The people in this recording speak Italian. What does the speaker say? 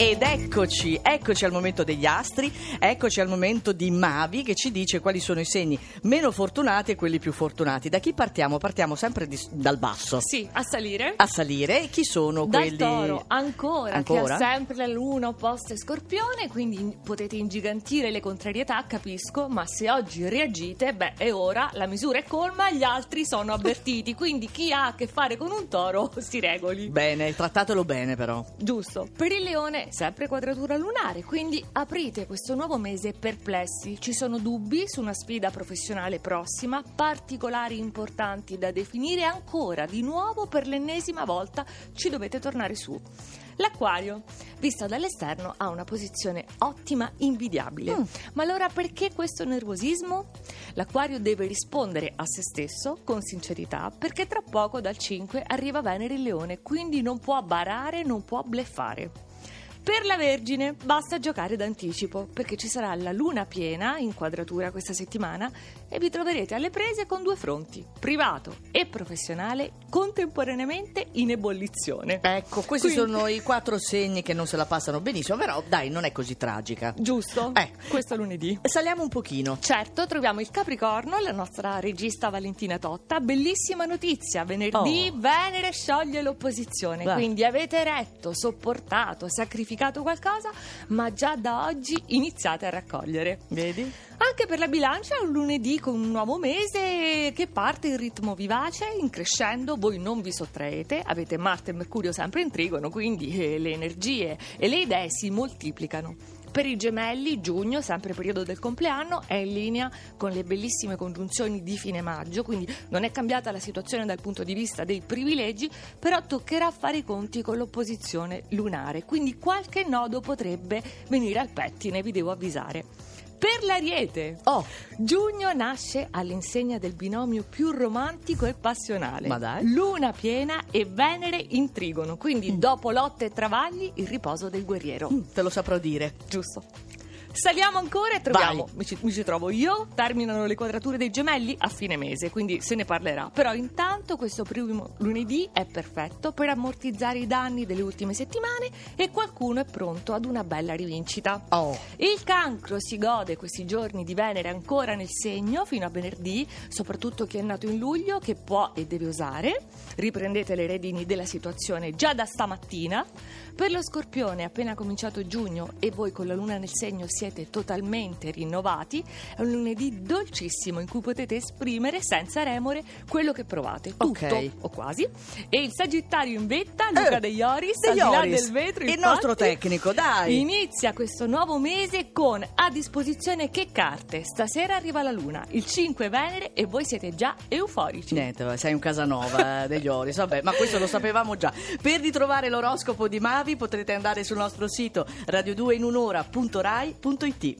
Ed eccoci, eccoci al momento degli astri, eccoci al momento di Mavi che ci dice quali sono i segni meno fortunati e quelli più fortunati. Da chi partiamo? Partiamo sempre di- dal basso. Sì, a salire. A salire, chi sono Dal quelli? toro, ancora, Ancora? che ha sempre la luna opposta e scorpione, quindi in- potete ingigantire le contrarietà, capisco, ma se oggi reagite, beh, è ora, la misura è colma, gli altri sono avvertiti, quindi chi ha a che fare con un toro si regoli. Bene, trattatelo bene però. Giusto. Per il leone, sempre quadratura lunare, quindi aprite questo nuovo mese perplessi. Ci sono dubbi su una sfida professionale prossima, particolari importanti da definire ancora di nuovo per l'ennesima volta ci dovete tornare su. L'acquario, visto dall'esterno, ha una posizione ottima, invidiabile. Mm. Ma allora perché questo nervosismo? L'acquario deve rispondere a se stesso con sincerità perché tra poco dal 5 arriva Venere in Leone, quindi non può barare, non può bleffare. Per la Vergine basta giocare d'anticipo perché ci sarà la luna piena in quadratura questa settimana e vi troverete alle prese con due fronti, privato e professionale, contemporaneamente in ebollizione. Ecco, questi Quindi- sono i quattro segni che non se la passano benissimo, però dai, non è così tragica. Giusto? Eh. Questo lunedì. Saliamo un pochino. Certo, troviamo il Capricorno, la nostra regista Valentina Totta. Bellissima notizia, venerdì Oh. Venere scioglie l'opposizione, Beh. quindi avete retto, sopportato, sacrificato qualcosa, ma già da oggi iniziate a raccogliere. Vedi? Anche per la bilancia è un lunedì con un nuovo mese che parte in ritmo vivace, in crescendo, voi non vi sottraete, avete Marte e Mercurio sempre in trigono, quindi eh, le energie e le idee si moltiplicano. Per i gemelli, giugno, sempre periodo del compleanno, è in linea con le bellissime congiunzioni di fine maggio, quindi non è cambiata la situazione dal punto di vista dei privilegi, però toccherà fare i conti con l'opposizione lunare, quindi qualche nodo potrebbe venire al pettine, vi devo avvisare. Per l'Ariete, Oh, Giugno nasce all'insegna del binomio più romantico e passionale. Ma dai. Luna piena e Venere in trigono, quindi dopo lotte e travagli il riposo del guerriero. mm, te lo saprò dire. Giusto. Saliamo ancora e troviamo, mi ci, mi ci trovo io, terminano le quadrature dei gemelli a fine mese, quindi se ne parlerà. Però intanto questo primo lunedì è perfetto per ammortizzare i danni delle ultime settimane e qualcuno è pronto ad una bella rivincita. Oh, Il cancro si gode questi giorni di Venere ancora nel segno fino a venerdì, soprattutto chi è nato in luglio che può e deve osare. Riprendete le redini della situazione già da stamattina. Per lo scorpione appena cominciato giugno e voi con la luna nel segno siete totalmente rinnovati. È un lunedì dolcissimo in cui potete esprimere senza remore quello che provate, tutto Ok. o quasi. E il Sagittario in vetta, Luca Eh, De Ioris, De Ioris, del vetro, il infatti, nostro tecnico, dai. Inizia questo nuovo mese con a disposizione che carte? Stasera arriva la luna, il 5 Venere e voi siete già euforici. Niente, sei un Casanova eh, degli Oris, vabbè, ma questo lo sapevamo già. Per ritrovare l'oroscopo di Mavi potrete andare sul nostro sito radio2inunora.rai.it. ントイッティ